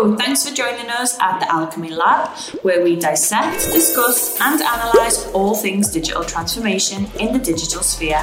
Thanks for joining us at the Alcimi Lab, where we dissect, discuss, and analyse all things digital transformation in the digital sphere.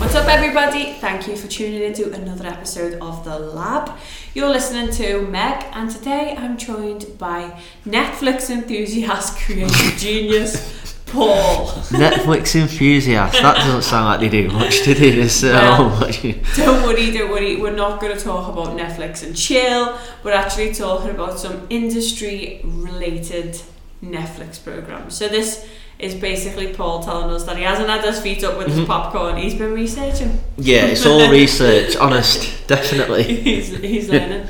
What's up, everybody? Thank you for tuning in to another episode of The Lab. You're listening to Meg, and today I'm joined by Netflix enthusiast, creative genius, Paul. Netflix enthusiast. That doesn't sound like they do much, to do they? There's so Well, much. Don't worry, don't worry. We're not going to talk about Netflix and chill. We're actually talking about some industry related Netflix programs. So, this is basically Paul telling us that he hasn't had his feet up with his popcorn. He's been researching. Yeah, it's all research, honest, definitely. he's, he's learning.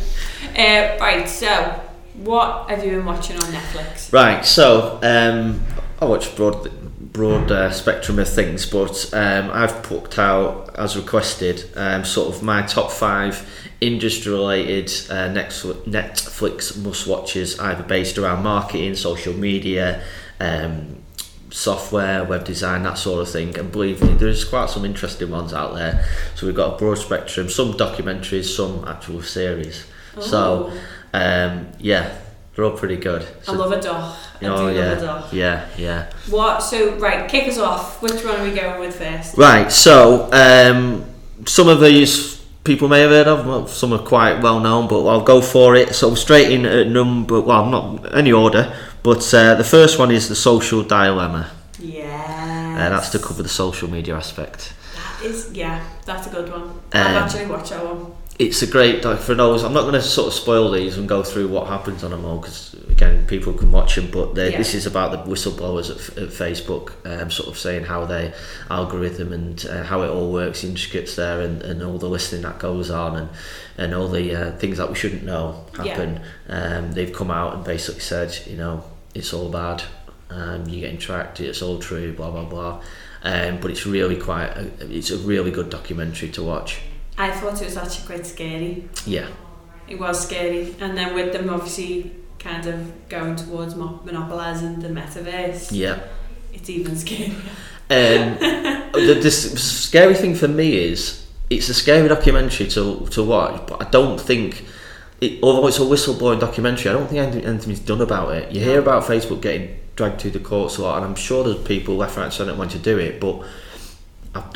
uh, right, so what have you been watching on Netflix? Right, so um, I watch broad, broad uh, spectrum of things, but um, I've poked out, as requested, um, sort of my top five industry-related uh, Netflix, Netflix must-watches, either based around marketing, social media, um, software, web design, that sort of thing. And believe me, there's quite some interesting ones out there. So we've got a broad spectrum, some documentaries, some actual series. So um, yeah, they're all pretty good. I love a doc. I oh, do love a yeah, yeah, yeah. What? So, right, kick us off. Which one are we going with first? Right, so um, some of these people may have heard of, well, some are quite well known, but I'll go for it. So straight in at number, well, not any order, but uh, the first one is the social dilemma, Yeah. and that's to cover the social media aspect. That is, yeah, that's a good one. I've Um, actually watched that one. It's a great doc for those. I'm not going to sort of spoil these and go through what happens on them all because again, people can watch them. But Yeah. this is about the whistleblowers at, at Facebook, um, sort of saying how they algorithm and uh, how it all works, the intricates there, and, and all the listening that goes on, and and all the uh, things that we shouldn't know happen. Um, they've come out and basically said, you know, it's all bad. Um, you're getting tracked. It's all true. Blah blah blah. Um, but it's really quite. A, it's a really good documentary to watch. I thought it was actually quite scary. Yeah. It was scary. And then with them obviously kind of going towards monopolising the metaverse, Yeah. it's even scarier. Um, the, the scary thing for me is it's a scary documentary to to watch, but I don't think. It, although it's a whistleblowing documentary, I don't think anything, anything's done about it. You hear about Facebook getting dragged through the courts a lot, and I'm sure there's people left, right, and centre want to do it, but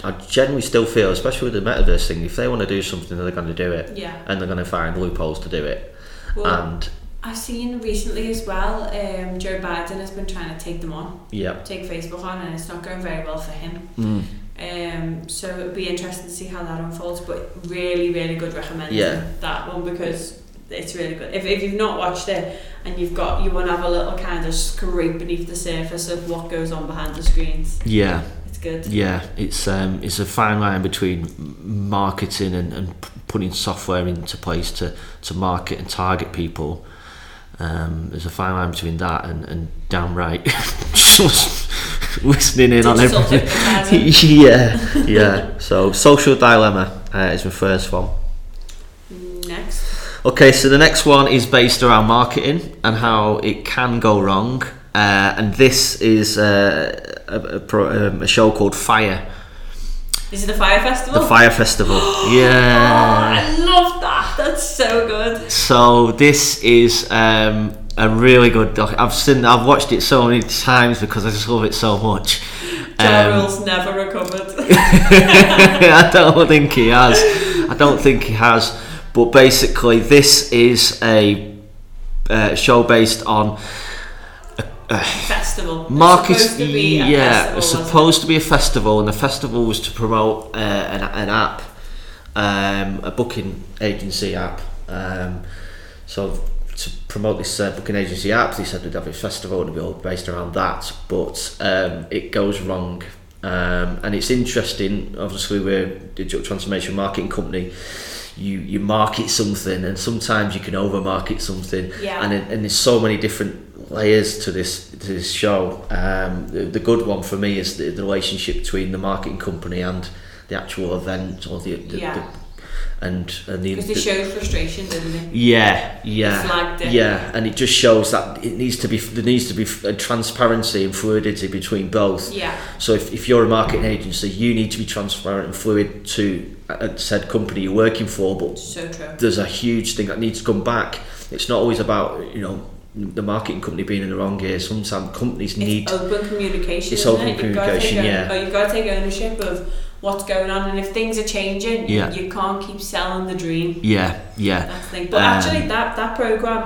I, I generally still feel, especially with the metaverse thing, if they want to do something, they're going to do it, Yeah. and they're going to find loopholes to do it. Well, And I've seen recently as well, um, Joe Biden has been trying to take them on, yeah, take Facebook on, and it's not going very well for him. mm, Um, so it would be interesting to see how that unfolds. But really, really good recommending Yeah. that one because it's really good. If, if you've not watched it and you've got you want to have a little kind of scrape beneath the surface of what goes on behind the screens, yeah. it's good. Yeah, it's um, it's a fine line between marketing and, and putting software into place to, to market and target people. Um, there's a fine line between that and, and downright just listening in on everything. yeah, yeah. So social dilemma uh, is my first one. Okay, so the next one is based around marketing and how it can go wrong. Uh, and this is uh, a, a, pro, um, a show called Fyre, is it the Fyre Festival? the Fyre Festival. Oh, yeah. I love that. That's so good. So this is um, a really good doc. I've seen, I've watched it so many times because I just love it so much. Ja Um, Rule's never recovered. I don't think he has. I don't think he has. But basically, this is a uh, show based on a festival. It's supposed to be a yeah, festival, supposed to be a festival, and the festival was to promote uh, an, an app, um, a booking agency app. Um, so to promote this uh, booking agency app, they said we'd have a festival it'd be all based around that, but um, it goes wrong. Um, and it's interesting. Obviously, we're a digital transformation marketing company. You you market something, and sometimes you can over market something. Yeah. And and there's so many different layers to this to this show. Um, the, the good one for me is the, the relationship between the marketing company and the actual event or the, the, Yeah. the and and the, Because they showed frustration, didn't they? yeah yeah it. yeah and it just shows that it needs to be there needs to be a transparency and fluidity between both Yeah. so if, if you're a marketing agency you need to be transparent and fluid to a said company you're working for but So true. there's a huge thing that needs to come back it's not always about you know the marketing company being in the wrong gear sometimes companies need It's open communication. It's open it? Communication, own- yeah. oh, You've got to take ownership of what's going on, and if things are changing, you- Yeah. you, can't keep selling the dream. yeah yeah That's the thing. But Um, actually, that that program,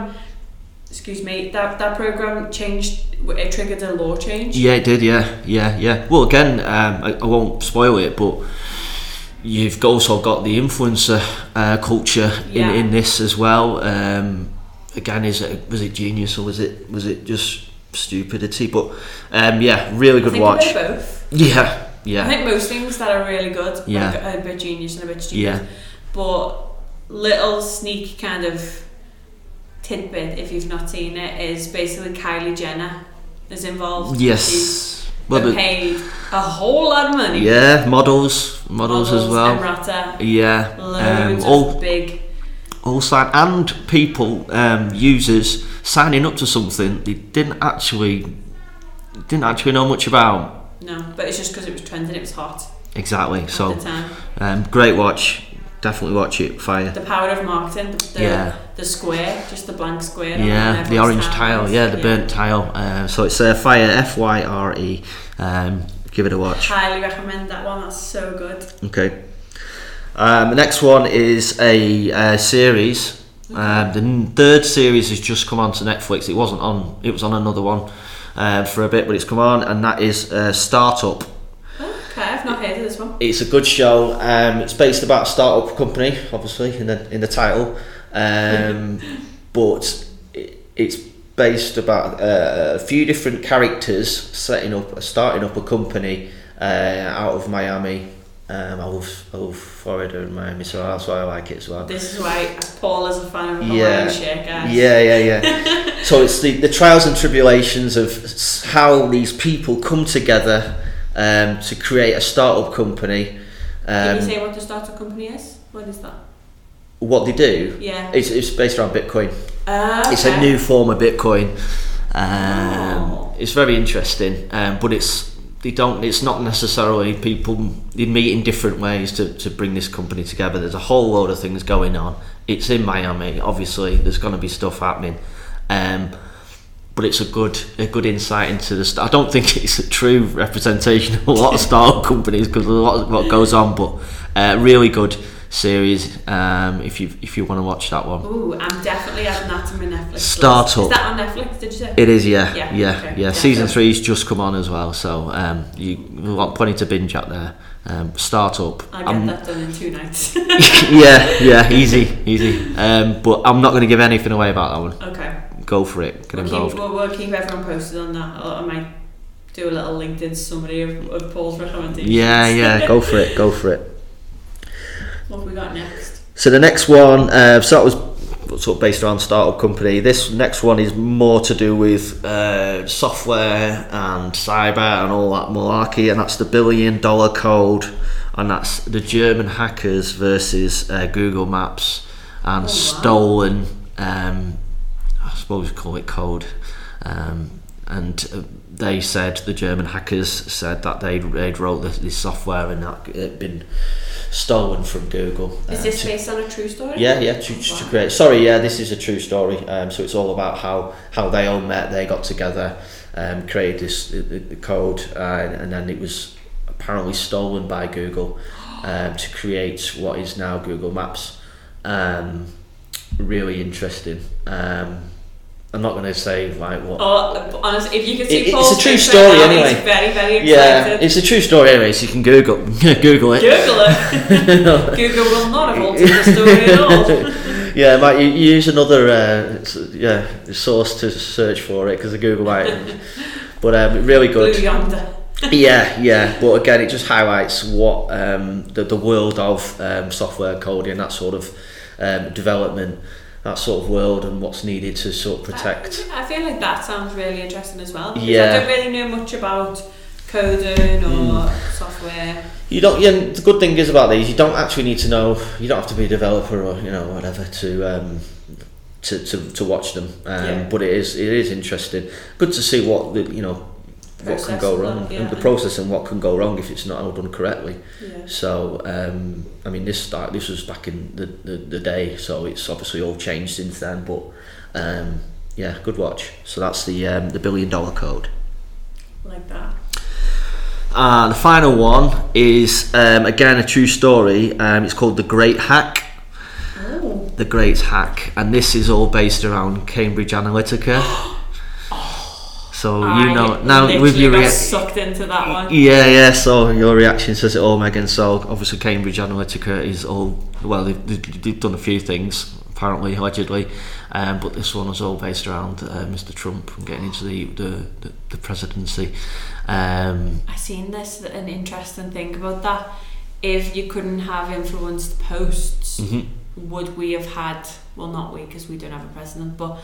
excuse me, that that program changed. It triggered a law change. Yeah, it did. Yeah, yeah, yeah. Well, again, um, I, I won't spoil it, but you've also got the influencer uh, culture Yeah. in, in this as well. Um, again, is it was it genius or was it was it just stupidity? But um, yeah, really good watch. Both. Yeah, I think most things that are really good, Yeah. like a bit genius and a bit stupid. yeah, But little sneak kind of tidbit, if you've not seen it, is basically Kylie Jenner is involved. Yes. Well, the, paid a whole lot of money. yeah, models, models, as well. Emrata, Yeah, um, all of big. all sign and people um, users signing up to something they didn't actually didn't actually know much about. No, but it's just because it was trending, it was hot Exactly. So um, great watch. Definitely watch it. Fyre. The power of marketing, the, the, Yeah. the square, just the blank square. Yeah, the orange tile. Yeah, the burnt tile. Uh, so it's uh, Fyre. F Y R E. Um, give it a watch. Highly recommend that one. That's so good. Okay. Um, the next one is a uh, series. Um, the n- third series has just come on to Netflix. It wasn't on. It was on another one uh, for a bit, but it's come on, and that is uh, Startup. Okay, I've not heard of this one. It's a good show. Um, it's based about a startup company, obviously in the in the title, um, but it, it's based about uh, a few different characters setting up, starting up a company uh, out of Miami. Um, I love, I love Florida and Miami, so that's why I like it as well. This is why Paul is a fan of Hawaiian Yeah. guys. Yeah, yeah, yeah. so it's the, the trials and tribulations of how these people come together um, to create a startup company. Can Um, you say what the startup company is? What is that? what they do, Yeah. it's, it's based around Bitcoin. Uh, It's a new form of Bitcoin. Um, Oh. It's very interesting, um, but it's they don't. It's not necessarily people. They meet in different ways to, to bring this company together. There's a whole load of things going on. It's in Miami. Obviously, there's going to be stuff happening. Um, but it's a good a good insight into the. I don't think it's a true representation of a lot of startup companies because a lot of what goes on, but uh, really good series. Um, if you if you want to watch that one, Ooh, I'm definitely adding that to my Netflix. Startup. Is that on Netflix? Did you say? it is yeah Yeah, yeah yeah. okay, yeah. Season three's just come on as well, so um, you got plenty to binge out there. Um, startup. I'll get I'm- that done in two nights. yeah yeah easy easy. Um, but I'm not going to give anything away about that one. okay. Go for it. Get We'll keep, we'll, we'll keep everyone posted on that. I I might do a little LinkedIn summary of, of Paul's recommendations. Yeah yeah. Go for it. Go for it. What have we got next? So the next one, uh, so that was sort of based around startup company. This next one is more to do with uh, software and cyber and all that malarkey, and that's the billion dollar code, and that's the German hackers versus uh, Google Maps and wow. stolen. Um, I suppose we call it code. Um, and uh, they said the German hackers said that they'd, they'd wrote this, this software and that it had been stolen from Google. Is uh, this to- based on a true story? yeah, yeah, to, to create. Sorry, yeah, this is a true story. Um, so it's all about how, how they all met, they got together, um, created this the code, uh, and then it was apparently stolen by Google um, to create what is now Google Maps. Um, really interesting. Um, I'm not going to say like what. Oh, honestly, if you could see It- it's a true story right now, anyway. Very, very yeah, it's a true story anyway, so you can Google Google it. Google it. Google will not have altered the story at all. yeah, might you use another uh, yeah source to search for it because the Google might. but um, really Blue good. yonder. yeah, yeah. But again, it just highlights what um, the the world of um, software coding, and that sort of um, development, that sort of world, and what's needed to sort of protect. I, I feel like that sounds really interesting as well. because Yeah. I don't really know much about coding or software. You don't. Yeah, the good thing is about these, you don't actually need to know. You don't have to be a developer or you know whatever to um, to, to, to watch them. Um, Yeah. But it is it is interesting. Good to see what the you know what can go wrong that, and the process and what can go wrong if it's not all done correctly. Yeah. So um, I mean, this start this was back in the, the, the day, so it's obviously all changed since then. But um, yeah, good watch. So that's the um, the billion dollar code. Like that. Uh, the final one is um, again a true story. Um, it's called the Great Hack. Oh. The Great Hack, and this is all based around Cambridge Analytica. So you know now with your got rea- sucked into that one. yeah yeah. So your reaction says it all, Megan. So obviously Cambridge Analytica is all well. They've, they've done a few things apparently, allegedly, um, but this one is all based around uh, Mr. Trump and getting into the the, the, the presidency. Um, I seen this an interesting thing about that. If you couldn't have influenced posts, mhm. would we have had? Well, not we because we don't have a president, but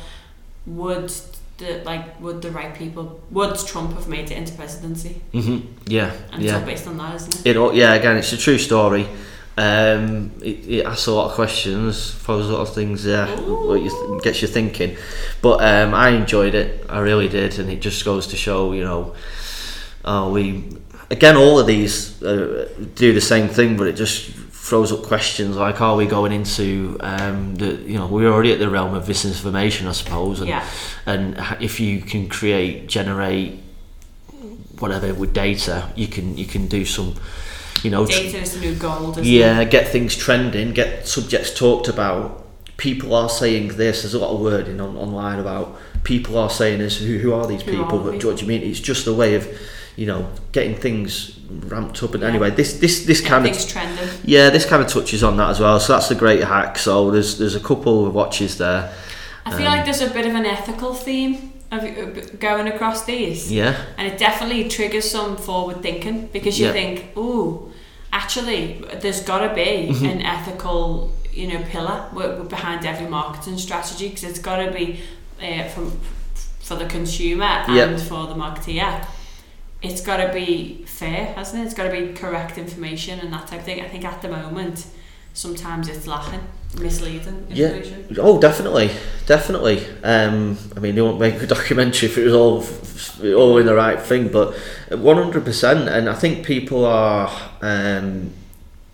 would the like would the right people would Trump have made it into presidency? hmm Yeah, And yeah. it's all based on that, isn't it? It all, yeah, again, it's a true story. Um, it, it asks a lot of questions, throws a lot of things there, what you th- gets you thinking. But um, I enjoyed it, I really did, and it just goes to show, you know, uh, we again all of these uh, do the same thing, but it just throws up questions like, are we going into um, the, you know, we're already at the realm of misinformation, I suppose, and Yeah. and if you can create, generate whatever with data, you can you can do some, you know, Data is the new gold. Yeah, It? get things trending, get subjects talked about. People are saying this. There's a lot of wording on, online about people are saying this. Who, who are these people? But do you know what you mean? It's just a way of, you know, getting things ramped up. And Yeah. anyway, this this this kind of trending. yeah, this kind of touches on that as well. So that's a great hack. So there's there's a couple of watches there. I feel Um, like there's a bit of an ethical theme of going across these. Yeah, And it definitely triggers some forward thinking because you Yeah. think, ooh, actually, there's got to be Mm-hmm. an ethical, you know, pillar behind every marketing strategy because it's got to be uh, from for the consumer and Yeah. for the marketeer. It's got to be fair, hasn't it? It's got to be correct information and that type of thing. I think at the moment, sometimes it's lacking, misleading Yeah. Oh, definitely, definitely. Um, I mean, they won't make a documentary if it was all all in the right thing, but one hundred percent. And I think people are. Um,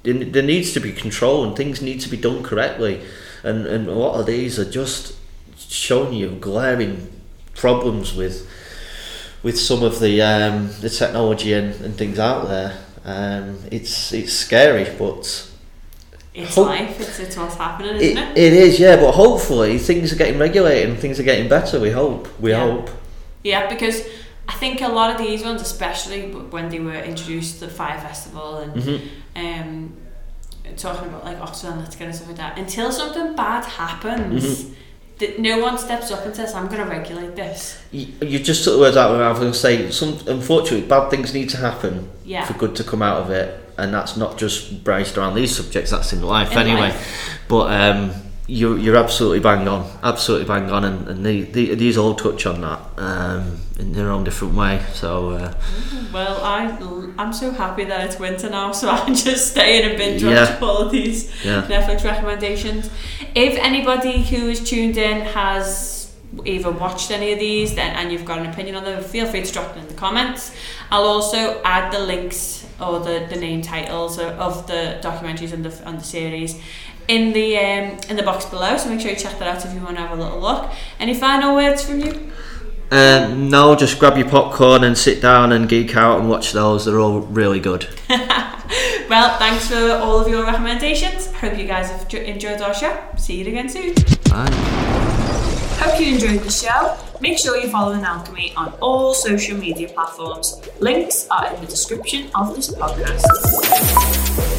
there needs to be control, and things need to be done correctly. And and a lot of these are just showing you glaring problems with with some of the um, the technology and, and things out there. Um, it's it's scary, but It's Hope- life. It's, it's what's happening, it, isn't it? it is, yeah, but hopefully things are getting regulated and things are getting better. We hope. We Yeah. hope. Yeah, because I think a lot of these ones, especially when they were introduced to the Fyre Festival and Mhm. um, talking about like Oxford Analytica and stuff like that, until something bad happens, Mm-hmm. that no one steps up and says, "I'm going to regulate this." You, you just took the words out of my mouth and say some. Unfortunately, bad things need to happen Yeah. for good to come out of it, and that's not just based around these subjects. That's in life In anyway. life. But um, you're you're absolutely bang on, absolutely bang on, and, and the, the, these all touch on that um, in their own different way. So uh, Well, I I'm so happy that it's winter now, so I just stay in and binge watch all of these yeah, Netflix recommendations. If anybody who is tuned in has either watched any of these then and you've got an opinion on them, feel free to drop them in the comments. I'll also add the links or the, the name titles of, of the documentaries and the, and the series in the um, in the box below. So make sure you check that out if you want to have a little look. Any final words from you? um, no, just grab your popcorn and sit down and geek out and watch those. They're all really good. Well, thanks for all of your recommendations. Hope you guys have enjoyed our show. See you again soon. Bye. Hope you enjoyed the show. Make sure you're following Alcimi on all social media platforms. Links are in the description of this podcast.